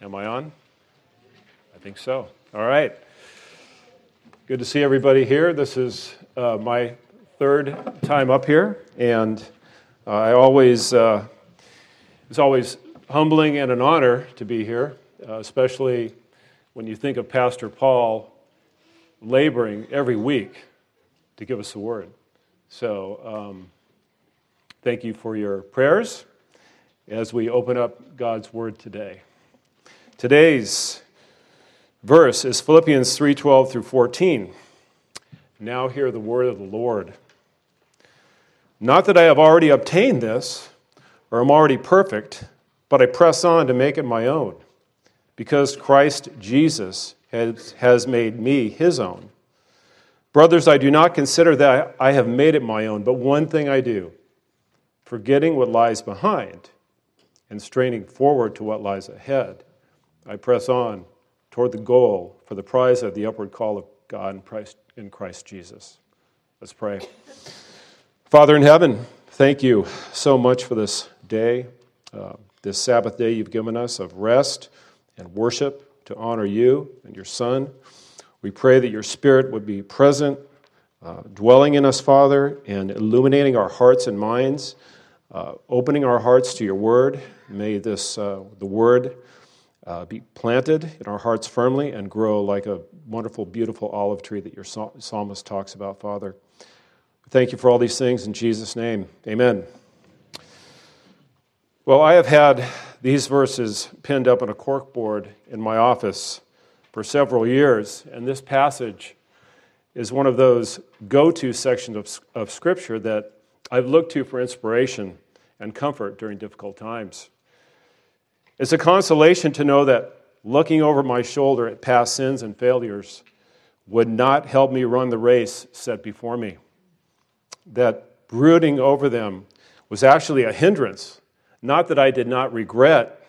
Am I on? I think so. All right. Good to see everybody here. This is uh, my third time up here, and uh, I always uh, it's always humbling and an honor to be here, uh, especially when you think of Pastor Paul laboring every week to give us the word. So, um, thank you for your prayers as we open up God's word today. Today's verse is Philippians 3:12 through 14. Now hear the word of the Lord. Not that I have already obtained this or am already perfect, but I press on to make it my own, because Christ Jesus has, has made me his own. Brothers, I do not consider that I have made it my own, but one thing I do, forgetting what lies behind and straining forward to what lies ahead. I press on toward the goal for the prize of the upward call of God in Christ, Jesus. Let's pray. Father in heaven, thank you so much for this day, uh, this Sabbath day you've given us of rest and worship to honor you and your Son. We pray that your Spirit would be present, uh, dwelling in us, Father, and illuminating our hearts and minds, uh, opening our hearts to your word. May this, uh, the word, uh, be planted in our hearts firmly and grow like a wonderful, beautiful olive tree that your psalmist talks about, Father. Thank you for all these things in Jesus' name. Amen. Well, I have had these verses pinned up on a corkboard in my office for several years, and this passage is one of those go to sections of, of Scripture that I've looked to for inspiration and comfort during difficult times. It's a consolation to know that looking over my shoulder at past sins and failures would not help me run the race set before me. That brooding over them was actually a hindrance. Not that I did not regret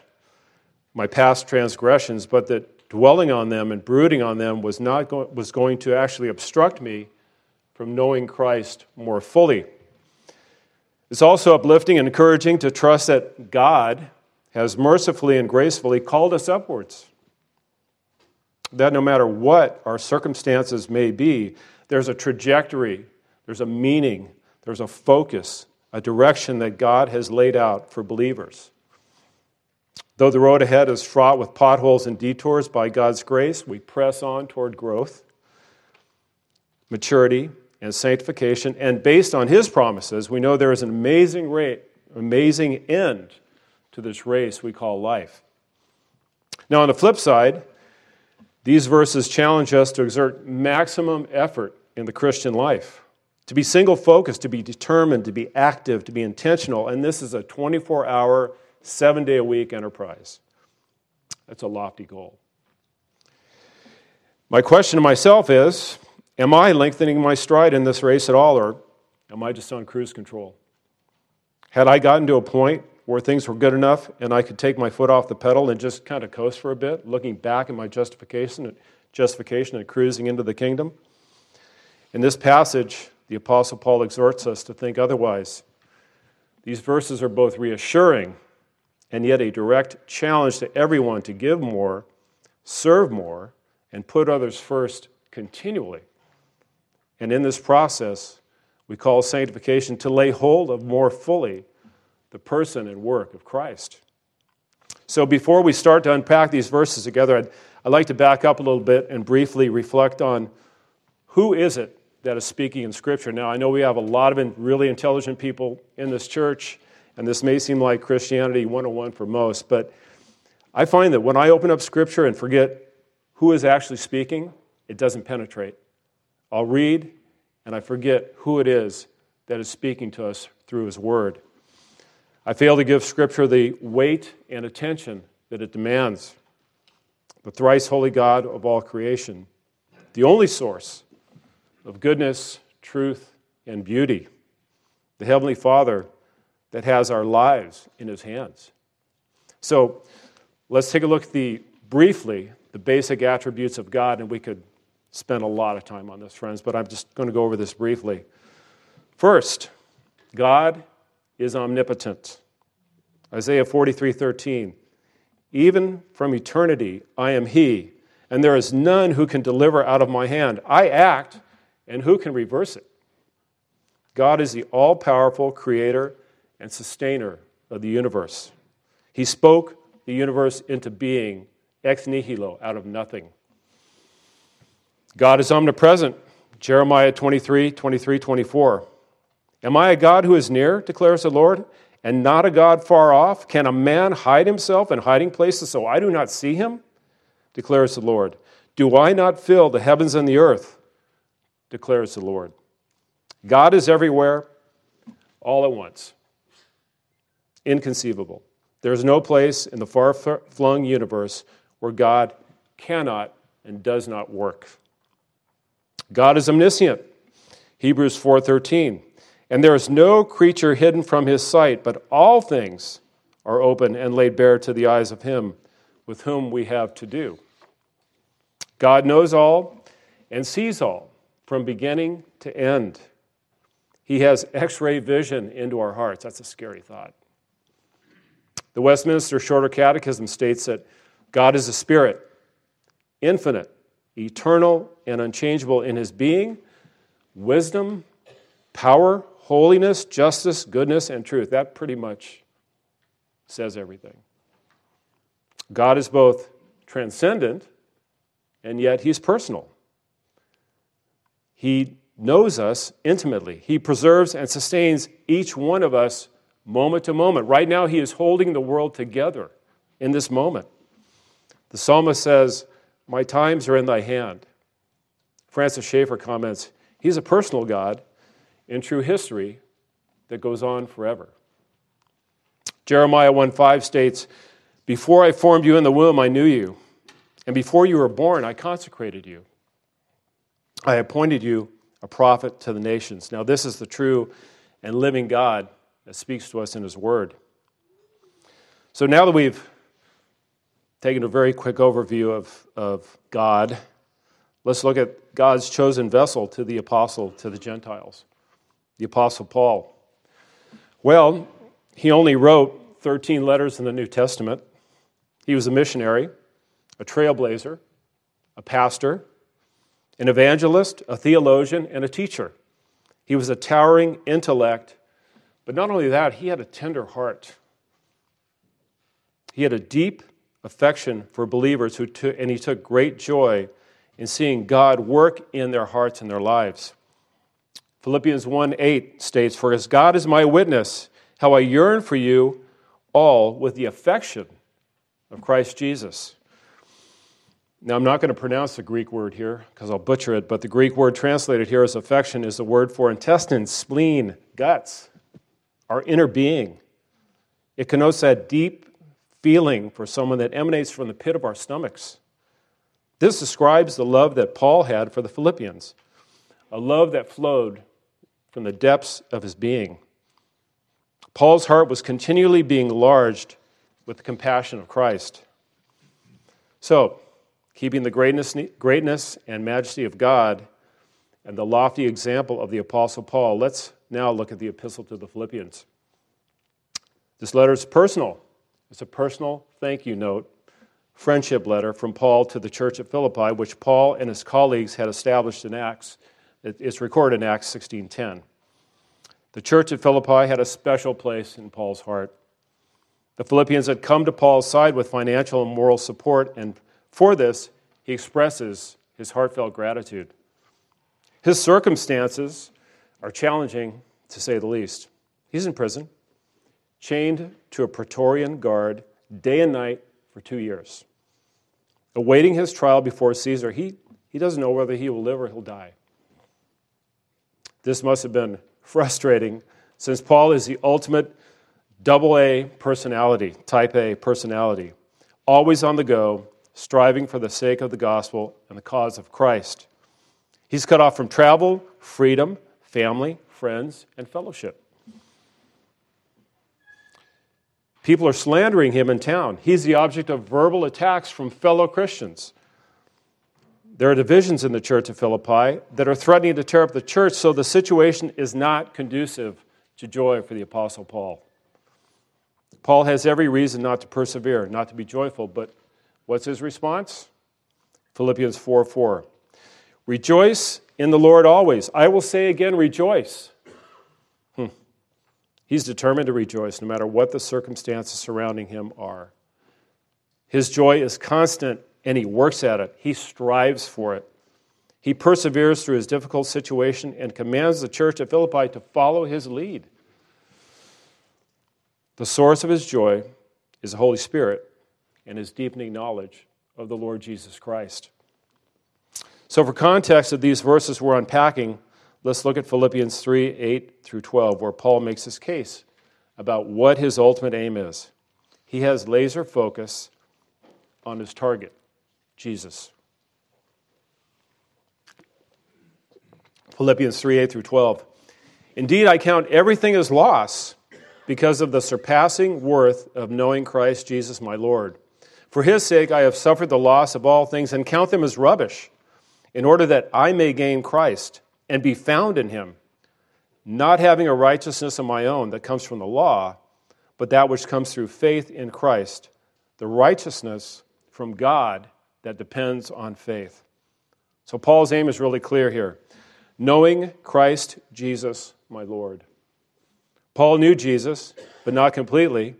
my past transgressions, but that dwelling on them and brooding on them was, not go- was going to actually obstruct me from knowing Christ more fully. It's also uplifting and encouraging to trust that God has mercifully and gracefully called us upwards. That no matter what our circumstances may be, there's a trajectory, there's a meaning, there's a focus, a direction that God has laid out for believers. Though the road ahead is fraught with potholes and detours, by God's grace, we press on toward growth, maturity, and sanctification. And based on His promises, we know there is an amazing rate, amazing end to this race we call life. Now, on the flip side, these verses challenge us to exert maximum effort in the Christian life, to be single focused, to be determined, to be active, to be intentional. And this is a 24 hour, seven day a week enterprise. That's a lofty goal. My question to myself is Am I lengthening my stride in this race at all, or am I just on cruise control? Had I gotten to a point where things were good enough and I could take my foot off the pedal and just kind of coast for a bit, looking back at my justification, and justification and cruising into the kingdom. In this passage, the Apostle Paul exhorts us to think otherwise. These verses are both reassuring and yet a direct challenge to everyone to give more, serve more, and put others first continually. And in this process, we call sanctification to lay hold of more fully the person and work of Christ. So before we start to unpack these verses together, I'd, I'd like to back up a little bit and briefly reflect on who is it that is speaking in Scripture. Now, I know we have a lot of really intelligent people in this church, and this may seem like Christianity 101 for most, but I find that when I open up Scripture and forget who is actually speaking, it doesn't penetrate. I'll read, and I forget who it is that is speaking to us through His Word. I fail to give Scripture the weight and attention that it demands. The thrice holy God of all creation, the only source of goodness, truth, and beauty, the Heavenly Father that has our lives in His hands. So let's take a look at the briefly the basic attributes of God, and we could spend a lot of time on this, friends, but I'm just going to go over this briefly. First, God is omnipotent. Isaiah 43 13. Even from eternity, I am He, and there is none who can deliver out of my hand. I act, and who can reverse it? God is the all powerful creator and sustainer of the universe. He spoke the universe into being ex nihilo, out of nothing. God is omnipresent. Jeremiah 23, 23, 24. Am I a God who is near, declares the Lord, and not a God far off? Can a man hide himself in hiding places so I do not see him? declares the Lord. Do I not fill the heavens and the earth? declares the Lord. God is everywhere, all at once. Inconceivable. There is no place in the far flung universe where God cannot and does not work. God is omniscient. Hebrews 4:13. And there is no creature hidden from his sight, but all things are open and laid bare to the eyes of him with whom we have to do. God knows all and sees all from beginning to end. He has x ray vision into our hearts. That's a scary thought. The Westminster Shorter Catechism states that God is a spirit, infinite, eternal, and unchangeable in his being, wisdom, power, holiness, justice, goodness, and truth. That pretty much says everything. God is both transcendent and yet he's personal. He knows us intimately. He preserves and sustains each one of us moment to moment. Right now, he is holding the world together in this moment. The psalmist says, My times are in thy hand. Francis Schaeffer comments, He's a personal God in true history that goes on forever. Jeremiah 1:5 states, Before I formed you in the womb, I knew you, and before you were born, I consecrated you. I appointed you a prophet to the nations. Now, this is the true and living God that speaks to us in His Word. So now that we've taken a very quick overview of, of God, let's look at God's chosen vessel to the apostle to the Gentiles, the apostle Paul. Well, he only wrote 13 letters in the New Testament. He was a missionary, a trailblazer, a pastor, an evangelist, a theologian, and a teacher. He was a towering intellect, but not only that, he had a tender heart. He had a deep affection for believers who took, and he took great joy in seeing God work in their hearts and their lives. Philippians 1 8 states, For as God is my witness, how I yearn for you all with the affection of Christ Jesus. Now, I'm not going to pronounce the Greek word here because I'll butcher it, but the Greek word translated here as affection is the word for intestines, spleen, guts, our inner being. It connotes that deep feeling for someone that emanates from the pit of our stomachs. This describes the love that Paul had for the Philippians, a love that flowed from the depths of his being. Paul's heart was continually being enlarged with the compassion of Christ. So, keeping the greatness, greatness and majesty of God and the lofty example of the Apostle Paul, let's now look at the epistle to the Philippians. This letter is personal. It's a personal thank you note, friendship letter from Paul to the church at Philippi, which Paul and his colleagues had established in Acts. It's recorded in Acts 16:10. The church at Philippi had a special place in Paul's heart. The Philippians had come to Paul's side with financial and moral support, and for this, he expresses his heartfelt gratitude. His circumstances are challenging, to say the least. He's in prison, chained to a Praetorian guard day and night for two years. Awaiting his trial before Caesar, he, he doesn't know whether he will live or he'll die. This must have been frustrating since Paul is the ultimate double A personality, type A personality, always on the go, striving for the sake of the gospel and the cause of Christ. He's cut off from travel, freedom, family, friends, and fellowship. People are slandering him in town. He's the object of verbal attacks from fellow Christians. There are divisions in the church of Philippi that are threatening to tear up the church, so the situation is not conducive to joy for the Apostle Paul. Paul has every reason not to persevere, not to be joyful, but what's his response? Philippians 4 4. Rejoice in the Lord always. I will say again, rejoice. Hmm. He's determined to rejoice no matter what the circumstances surrounding him are. His joy is constant and he works at it, he strives for it. He perseveres through his difficult situation and commands the church at Philippi to follow his lead. The source of his joy is the Holy Spirit and his deepening knowledge of the Lord Jesus Christ. So, for context of these verses we're unpacking, let's look at Philippians 3 8 through 12, where Paul makes his case about what his ultimate aim is. He has laser focus on his target, Jesus. Philippians 3 8 through 12. Indeed, I count everything as loss because of the surpassing worth of knowing Christ Jesus my Lord. For his sake, I have suffered the loss of all things and count them as rubbish, in order that I may gain Christ and be found in him, not having a righteousness of my own that comes from the law, but that which comes through faith in Christ, the righteousness from God that depends on faith. So, Paul's aim is really clear here knowing Christ Jesus, my Lord. Paul knew Jesus, but not completely.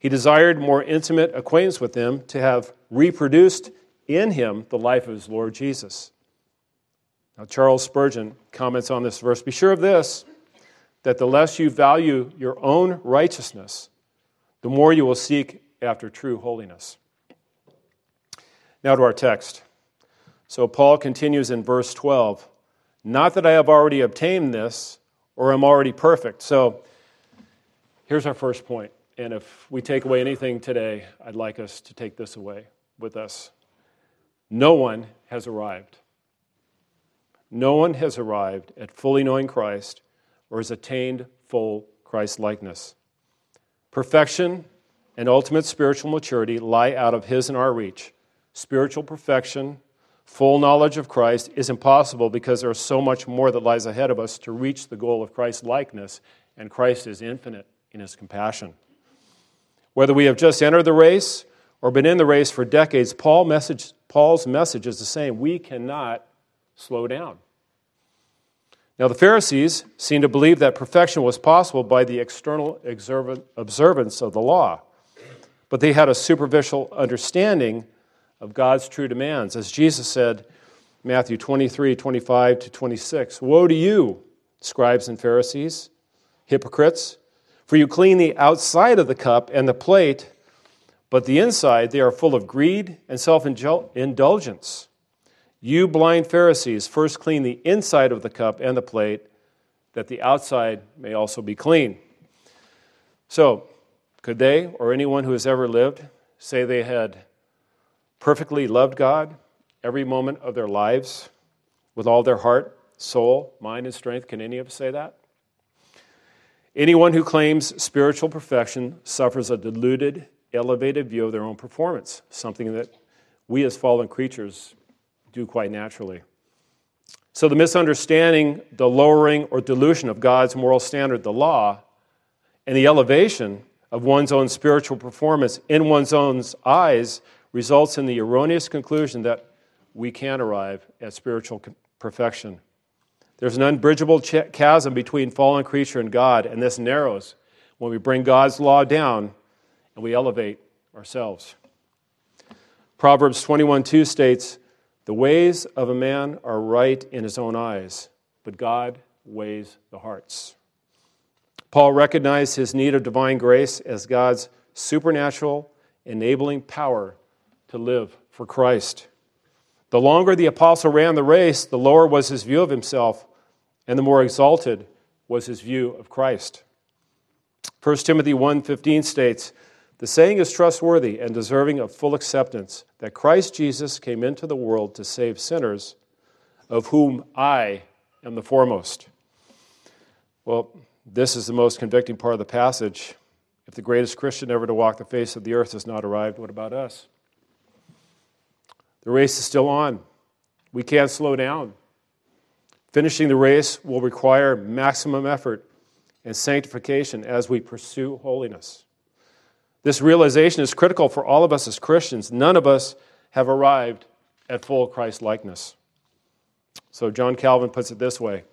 He desired more intimate acquaintance with him to have reproduced in him the life of his Lord Jesus. Now, Charles Spurgeon comments on this verse Be sure of this, that the less you value your own righteousness, the more you will seek after true holiness. Now to our text. So, Paul continues in verse 12 not that I have already obtained this or am already perfect. So here's our first point. And if we take away anything today, I'd like us to take this away with us. No one has arrived. No one has arrived at fully knowing Christ or has attained full Christ likeness. Perfection and ultimate spiritual maturity lie out of his and our reach. Spiritual perfection Full knowledge of Christ is impossible because there is so much more that lies ahead of us to reach the goal of Christ's likeness, and Christ is infinite in his compassion. Whether we have just entered the race or been in the race for decades, Paul message, Paul's message is the same. We cannot slow down. Now, the Pharisees seemed to believe that perfection was possible by the external observance of the law, but they had a superficial understanding of God's true demands. As Jesus said, Matthew 23, 25 to 26, Woe to you, scribes and Pharisees, hypocrites, for you clean the outside of the cup and the plate, but the inside they are full of greed and self indulgence. You blind Pharisees, first clean the inside of the cup and the plate, that the outside may also be clean. So, could they, or anyone who has ever lived, say they had perfectly loved God every moment of their lives with all their heart, soul, mind, and strength. Can any of us say that? Anyone who claims spiritual perfection suffers a diluted, elevated view of their own performance, something that we as fallen creatures do quite naturally. So, the misunderstanding, the lowering or dilution of God's moral standard, the law, and the elevation of one's own spiritual performance in one's own eyes results in the erroneous conclusion that we can arrive at spiritual perfection. There's an unbridgeable chasm between fallen creature and God, and this narrows when we bring God's law down and we elevate ourselves. Proverbs 21:2 states, "The ways of a man are right in his own eyes, but God weighs the hearts." Paul recognized his need of divine grace as God's supernatural enabling power to live for Christ. The longer the apostle ran the race, the lower was his view of himself, and the more exalted was his view of Christ. 1 Timothy 1:15 states, "The saying is trustworthy and deserving of full acceptance that Christ Jesus came into the world to save sinners, of whom I am the foremost." Well, this is the most convicting part of the passage. If the greatest Christian ever to walk the face of the earth has not arrived, what about us? The race is still on. We can't slow down. Finishing the race will require maximum effort and sanctification as we pursue holiness. This realization is critical for all of us as Christians. None of us have arrived at full Christ likeness. So, John Calvin puts it this way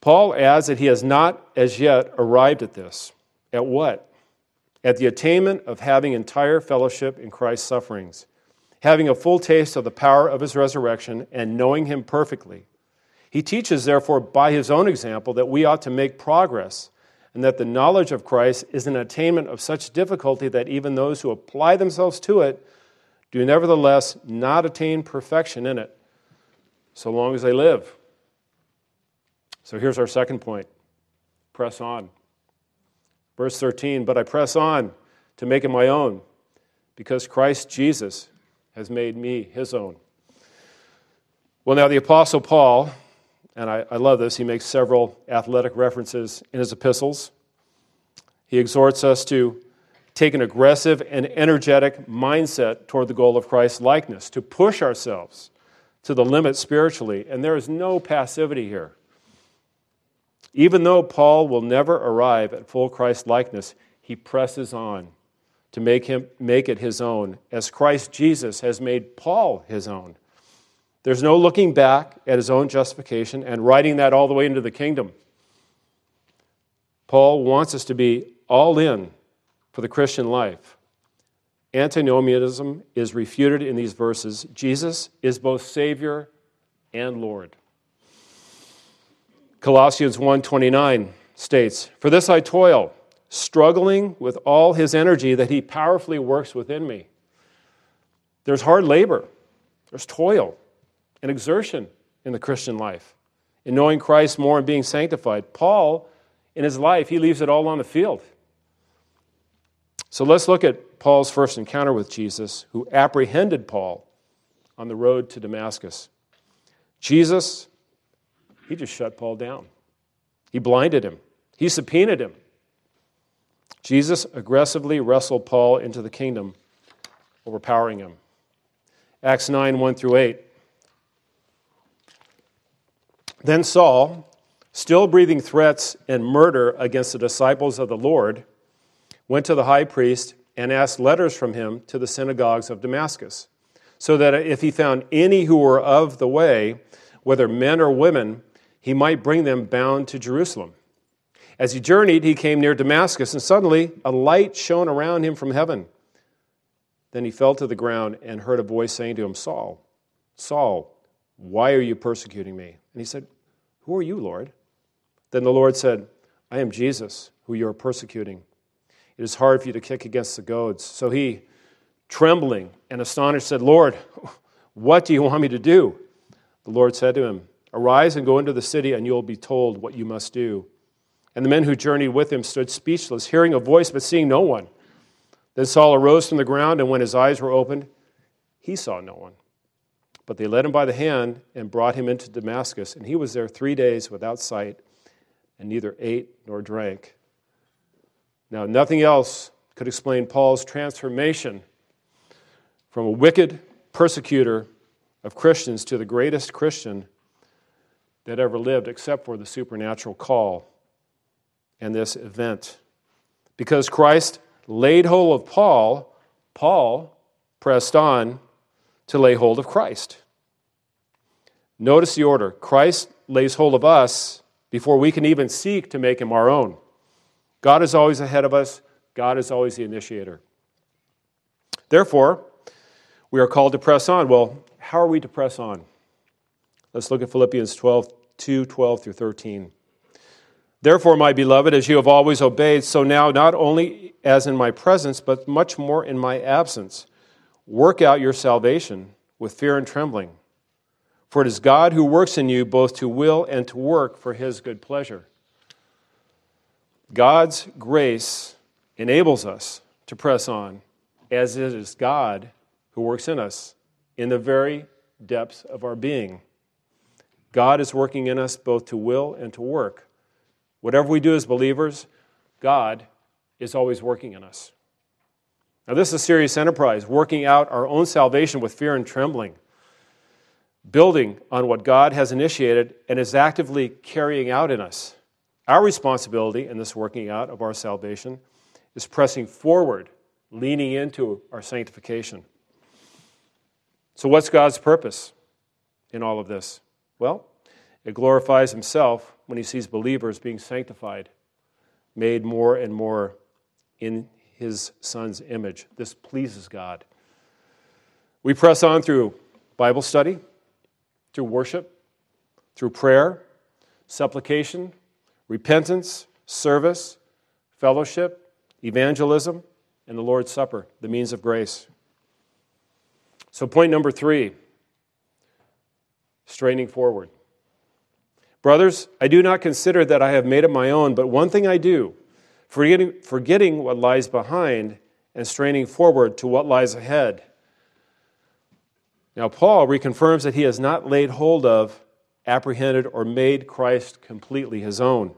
Paul adds that he has not as yet arrived at this. At what? At the attainment of having entire fellowship in Christ's sufferings, having a full taste of the power of his resurrection, and knowing him perfectly. He teaches, therefore, by his own example, that we ought to make progress and that the knowledge of Christ is an attainment of such difficulty that even those who apply themselves to it do nevertheless not attain perfection in it, so long as they live. So here's our second point press on. Verse 13, but I press on to make it my own, because Christ Jesus has made me his own. Well, now the Apostle Paul, and I, I love this, he makes several athletic references in his epistles. He exhorts us to take an aggressive and energetic mindset toward the goal of Christ's likeness, to push ourselves to the limit spiritually. And there is no passivity here. Even though Paul will never arrive at full Christ likeness, he presses on to make, him, make it his own, as Christ Jesus has made Paul his own. There's no looking back at his own justification and writing that all the way into the kingdom. Paul wants us to be all in for the Christian life. Antinomianism is refuted in these verses. Jesus is both Savior and Lord. Colossians 1:29 states, "For this I toil, struggling with all his energy that he powerfully works within me." There's hard labor, there's toil and exertion in the Christian life. In knowing Christ more and being sanctified, Paul in his life, he leaves it all on the field. So let's look at Paul's first encounter with Jesus, who apprehended Paul on the road to Damascus. Jesus he just shut Paul down. He blinded him, he subpoenaed him. Jesus aggressively wrestled Paul into the kingdom, overpowering him. Acts 9 1 through 8. Then Saul, still breathing threats and murder against the disciples of the Lord, went to the high priest and asked letters from him to the synagogues of Damascus, so that if he found any who were of the way, whether men or women, he might bring them bound to Jerusalem. As he journeyed, he came near Damascus, and suddenly a light shone around him from heaven. Then he fell to the ground and heard a voice saying to him, Saul, Saul, why are you persecuting me? And he said, Who are you, Lord? Then the Lord said, I am Jesus, who you are persecuting. It is hard for you to kick against the goads. So he, trembling and astonished, said, Lord, what do you want me to do? The Lord said to him, Arise and go into the city, and you will be told what you must do. And the men who journeyed with him stood speechless, hearing a voice but seeing no one. Then Saul arose from the ground, and when his eyes were opened, he saw no one. But they led him by the hand and brought him into Damascus, and he was there three days without sight, and neither ate nor drank. Now, nothing else could explain Paul's transformation from a wicked persecutor of Christians to the greatest Christian that ever lived except for the supernatural call and this event. Because Christ laid hold of Paul, Paul pressed on to lay hold of Christ. Notice the order Christ lays hold of us before we can even seek to make him our own. God is always ahead of us, God is always the initiator. Therefore, we are called to press on. Well, how are we to press on? Let's look at Philippians 12 2 12 through 13. Therefore, my beloved, as you have always obeyed, so now, not only as in my presence, but much more in my absence, work out your salvation with fear and trembling. For it is God who works in you both to will and to work for his good pleasure. God's grace enables us to press on, as it is God who works in us in the very depths of our being. God is working in us both to will and to work. Whatever we do as believers, God is always working in us. Now, this is a serious enterprise, working out our own salvation with fear and trembling, building on what God has initiated and is actively carrying out in us. Our responsibility in this working out of our salvation is pressing forward, leaning into our sanctification. So, what's God's purpose in all of this? Well, it glorifies Himself when He sees believers being sanctified, made more and more in His Son's image. This pleases God. We press on through Bible study, through worship, through prayer, supplication, repentance, service, fellowship, evangelism, and the Lord's Supper, the means of grace. So, point number three straining forward. Brothers, I do not consider that I have made it my own, but one thing I do, forgetting, forgetting what lies behind and straining forward to what lies ahead. Now, Paul reconfirms that he has not laid hold of, apprehended, or made Christ completely his own.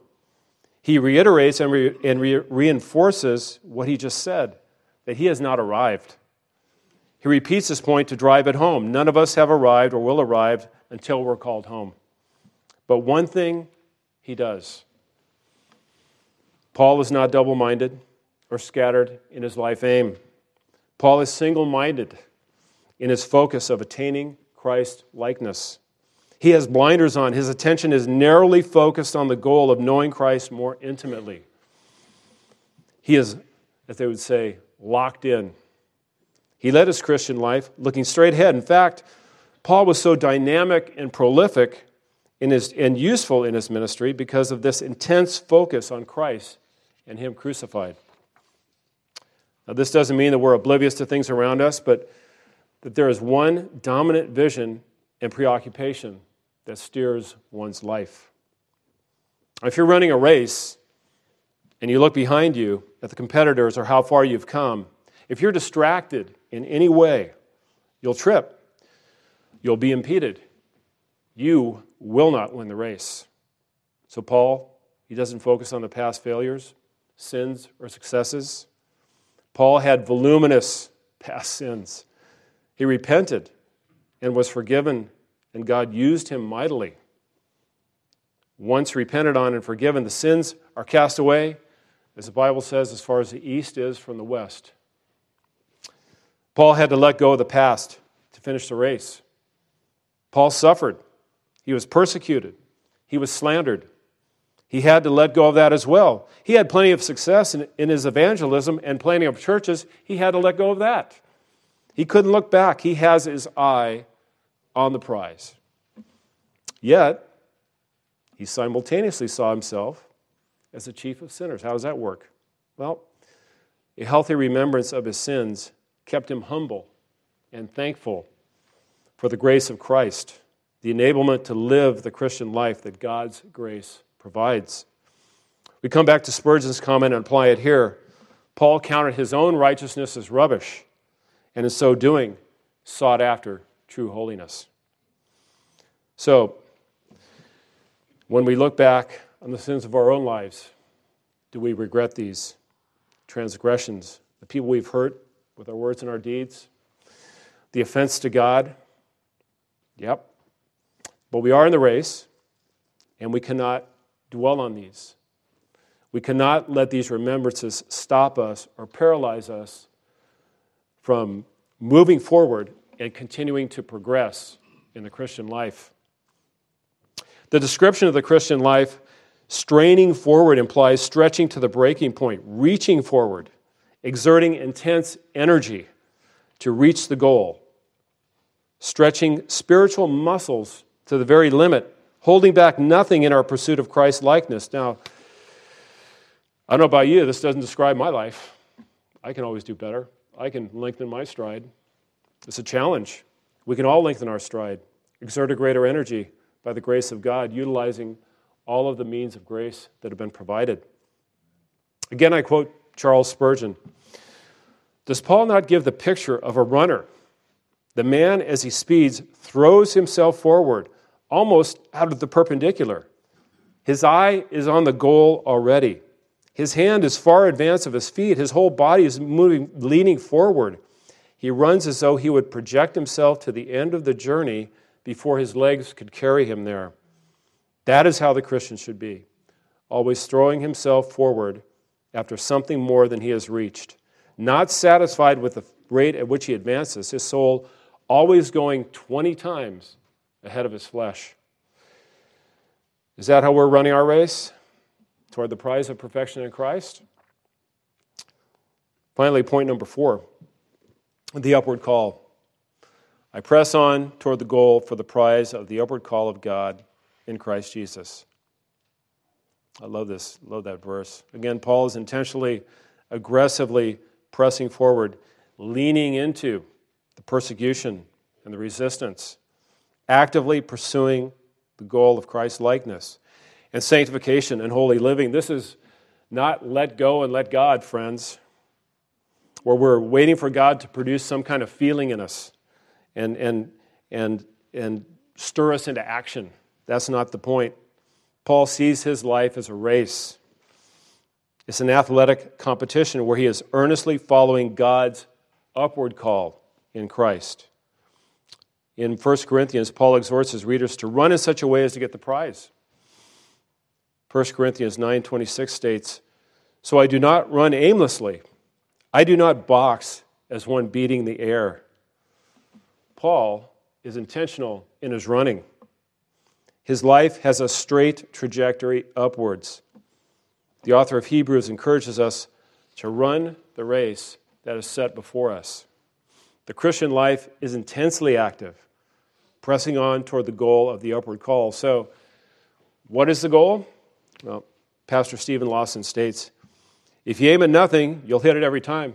He reiterates and, re- and re- reinforces what he just said that he has not arrived. He repeats this point to drive it home. None of us have arrived or will arrive until we're called home. But one thing he does Paul is not double minded or scattered in his life aim. Paul is single minded in his focus of attaining Christ likeness. He has blinders on. His attention is narrowly focused on the goal of knowing Christ more intimately. He is, as they would say, locked in. He led his Christian life looking straight ahead. In fact, Paul was so dynamic and prolific in his, and useful in his ministry because of this intense focus on Christ and Him crucified. Now, this doesn't mean that we're oblivious to things around us, but that there is one dominant vision and preoccupation that steers one's life. If you're running a race and you look behind you at the competitors or how far you've come, if you're distracted in any way, you'll trip, you'll be impeded. You will not win the race. So, Paul, he doesn't focus on the past failures, sins, or successes. Paul had voluminous past sins. He repented and was forgiven, and God used him mightily. Once repented on and forgiven, the sins are cast away, as the Bible says, as far as the east is from the west. Paul had to let go of the past to finish the race. Paul suffered. He was persecuted. He was slandered. He had to let go of that as well. He had plenty of success in, in his evangelism and planting of churches. He had to let go of that. He couldn't look back. He has his eye on the prize. Yet, he simultaneously saw himself as the chief of sinners. How does that work? Well, a healthy remembrance of his sins kept him humble and thankful for the grace of Christ, the enablement to live the Christian life that God's grace provides. We come back to Spurgeon's comment and apply it here. Paul counted his own righteousness as rubbish and in so doing, sought after true holiness. So, when we look back on the sins of our own lives, do we regret these transgressions, the people we've hurt with our words and our deeds, the offense to God? Yep. But we are in the race, and we cannot dwell on these. We cannot let these remembrances stop us or paralyze us from moving forward and continuing to progress in the Christian life. The description of the Christian life, straining forward, implies stretching to the breaking point, reaching forward, exerting intense energy to reach the goal, stretching spiritual muscles to the very limit, holding back nothing in our pursuit of Christ likeness. Now, I don't know about you, this doesn't describe my life. I can always do better. I can lengthen my stride. It's a challenge. We can all lengthen our stride, exert a greater energy by the grace of God, utilizing all of the means of grace that have been provided. Again, I quote Charles Spurgeon Does Paul not give the picture of a runner? The man, as he speeds, throws himself forward, almost out of the perpendicular. His eye is on the goal already. His hand is far advanced of his feet. His whole body is moving, leaning forward. He runs as though he would project himself to the end of the journey before his legs could carry him there. That is how the Christian should be, always throwing himself forward after something more than he has reached. Not satisfied with the rate at which he advances, his soul always going 20 times ahead of his flesh. Is that how we're running our race? Toward the prize of perfection in Christ? Finally, point number four the upward call. I press on toward the goal for the prize of the upward call of God in Christ Jesus. I love this, love that verse. Again, Paul is intentionally, aggressively pressing forward, leaning into the persecution and the resistance, actively pursuing the goal of Christ's likeness and sanctification and holy living. This is not let go and let God, friends, where we're waiting for God to produce some kind of feeling in us and, and, and, and stir us into action. That's not the point. Paul sees his life as a race. It's an athletic competition where he is earnestly following God's upward call in Christ. In 1 Corinthians, Paul exhorts his readers to run in such a way as to get the prize. 1 Corinthians 9:26 states, "So I do not run aimlessly. I do not box as one beating the air." Paul is intentional in his running. His life has a straight trajectory upwards. The author of Hebrews encourages us to run the race that is set before us. The Christian life is intensely active, pressing on toward the goal of the upward call. So, what is the goal? Well, Pastor Steven Lawson states if you aim at nothing, you'll hit it every time.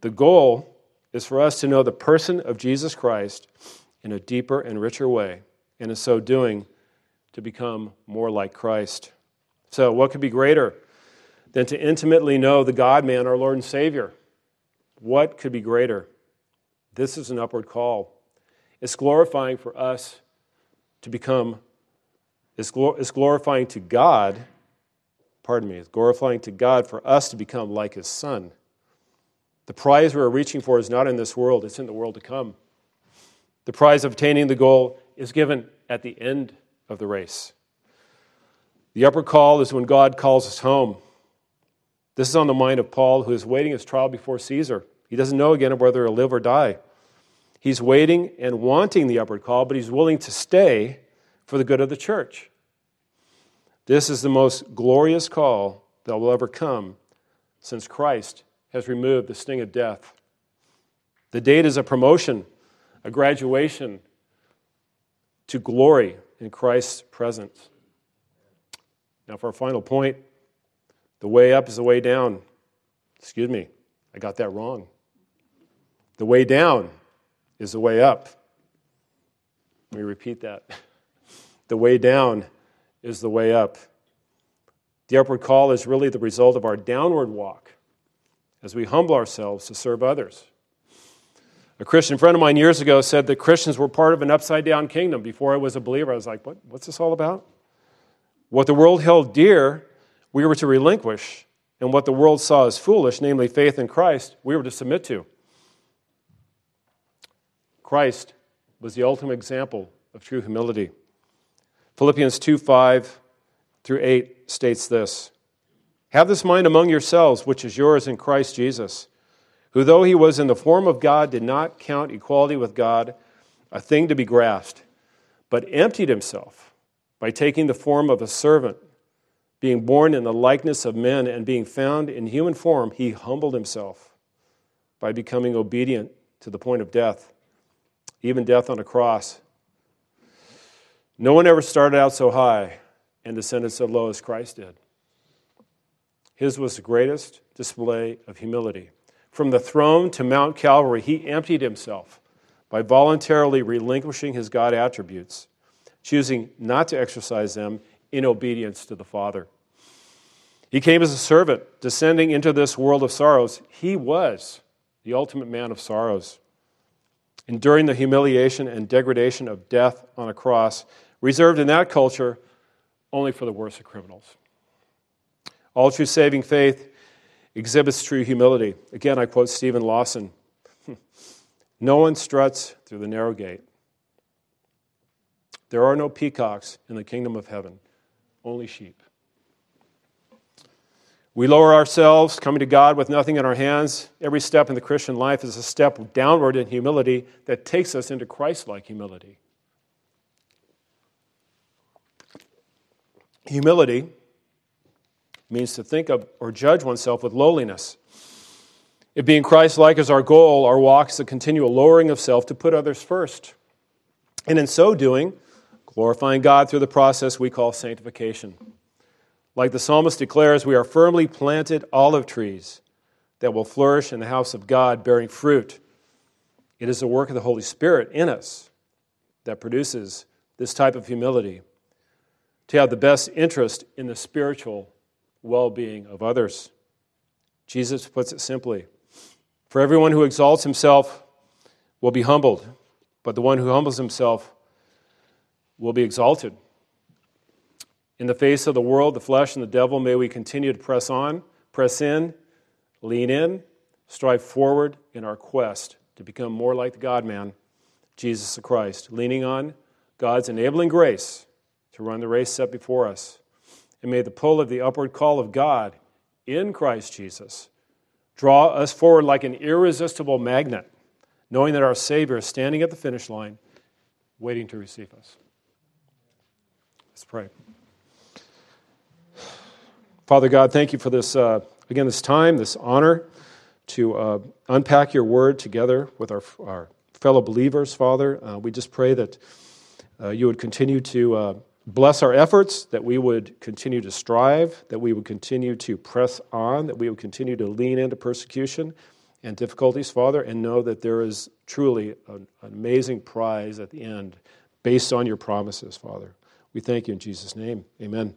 The goal is for us to know the person of Jesus Christ in a deeper and richer way and in so doing, to become more like Christ. So, what could be greater than to intimately know the God man, our Lord and Savior? What could be greater? This is an upward call. It's glorifying for us to become, it's, glorifying to God, pardon me, it's glorifying to God for us to become like His Son. The prize we're reaching for is not in this world, it's in the world to come. The prize of attaining the goal is given at the end of the race. The upper call is when God calls us home. This is on the mind of Paul, who is waiting his trial before Caesar. He doesn't know again whether he'll live or die. He's waiting and wanting the upward call, but he's willing to stay for the good of the church. This is the most glorious call that will ever come since Christ has removed the sting of death. The date is a promotion, a graduation, to glory in Christ's presence. Now, for our final point, the way up is the way down. Excuse me, I got that wrong. The way down is the way up. Let me repeat that. The way down is the way up. The upward call is really the result of our downward walk as we humble ourselves to serve others. A Christian friend of mine years ago said that Christians were part of an upside down kingdom. Before I was a believer, I was like, what, what's this all about? What the world held dear, we were to relinquish, and what the world saw as foolish, namely faith in Christ, we were to submit to. Christ was the ultimate example of true humility. Philippians 2 5 through 8 states this Have this mind among yourselves, which is yours in Christ Jesus who, though he was in the form of God, did not count equality with God a thing to be grasped, but emptied himself by taking the form of a servant. Being born in the likeness of men and being found in human form, he humbled himself by becoming obedient to the point of death, even death on a cross. No one ever started out so high and descended so low as Christ did. His was the greatest display of humility. From the throne to Mount Calvary, he emptied himself by voluntarily relinquishing his God attributes, choosing not to exercise them in obedience to the Father. He came as a servant, descending into this world of sorrows. He was the ultimate man of sorrows, enduring the humiliation and degradation of death on a cross, reserved in that culture only for the worst of criminals. All true saving faith exhibits true humility. Again, I quote Steven Lawson hmm, No one struts through the narrow gate. There are no peacocks in the kingdom of heaven, only sheep. We lower ourselves, coming to God with nothing in our hands. Every step in the Christian life is a step downward in humility that takes us into Christ like humility. Humility means to think of or judge oneself with lowliness. If being Christ like is our goal, our walk is a continual lowering of self to put others first. And in so doing, glorifying God through the process we call sanctification. Like the psalmist declares, we are firmly planted olive trees that will flourish in the house of God, bearing fruit. It is the work of the Holy Spirit in us that produces this type of humility to have the best interest in the spiritual well being of others. Jesus puts it simply For everyone who exalts himself will be humbled, but the one who humbles himself will be exalted. In the face of the world, the flesh, and the devil, may we continue to press on, press in, lean in, strive forward in our quest to become more like the God man, Jesus Christ, leaning on God's enabling grace to run the race set before us. And may the pull of the upward call of God in Christ Jesus draw us forward like an irresistible magnet, knowing that our Savior is standing at the finish line, waiting to receive us. Let's pray. Father God, thank you for this, uh, again, this time, this honor to uh, unpack your word together with our, our fellow believers, Father. Uh, we just pray that uh, you would continue to uh, bless our efforts, that we would continue to strive, that we would continue to press on, that we would continue to lean into persecution and difficulties, Father, and know that there is truly an, an amazing prize at the end based on your promises, Father. We thank you in Jesus' name. Amen.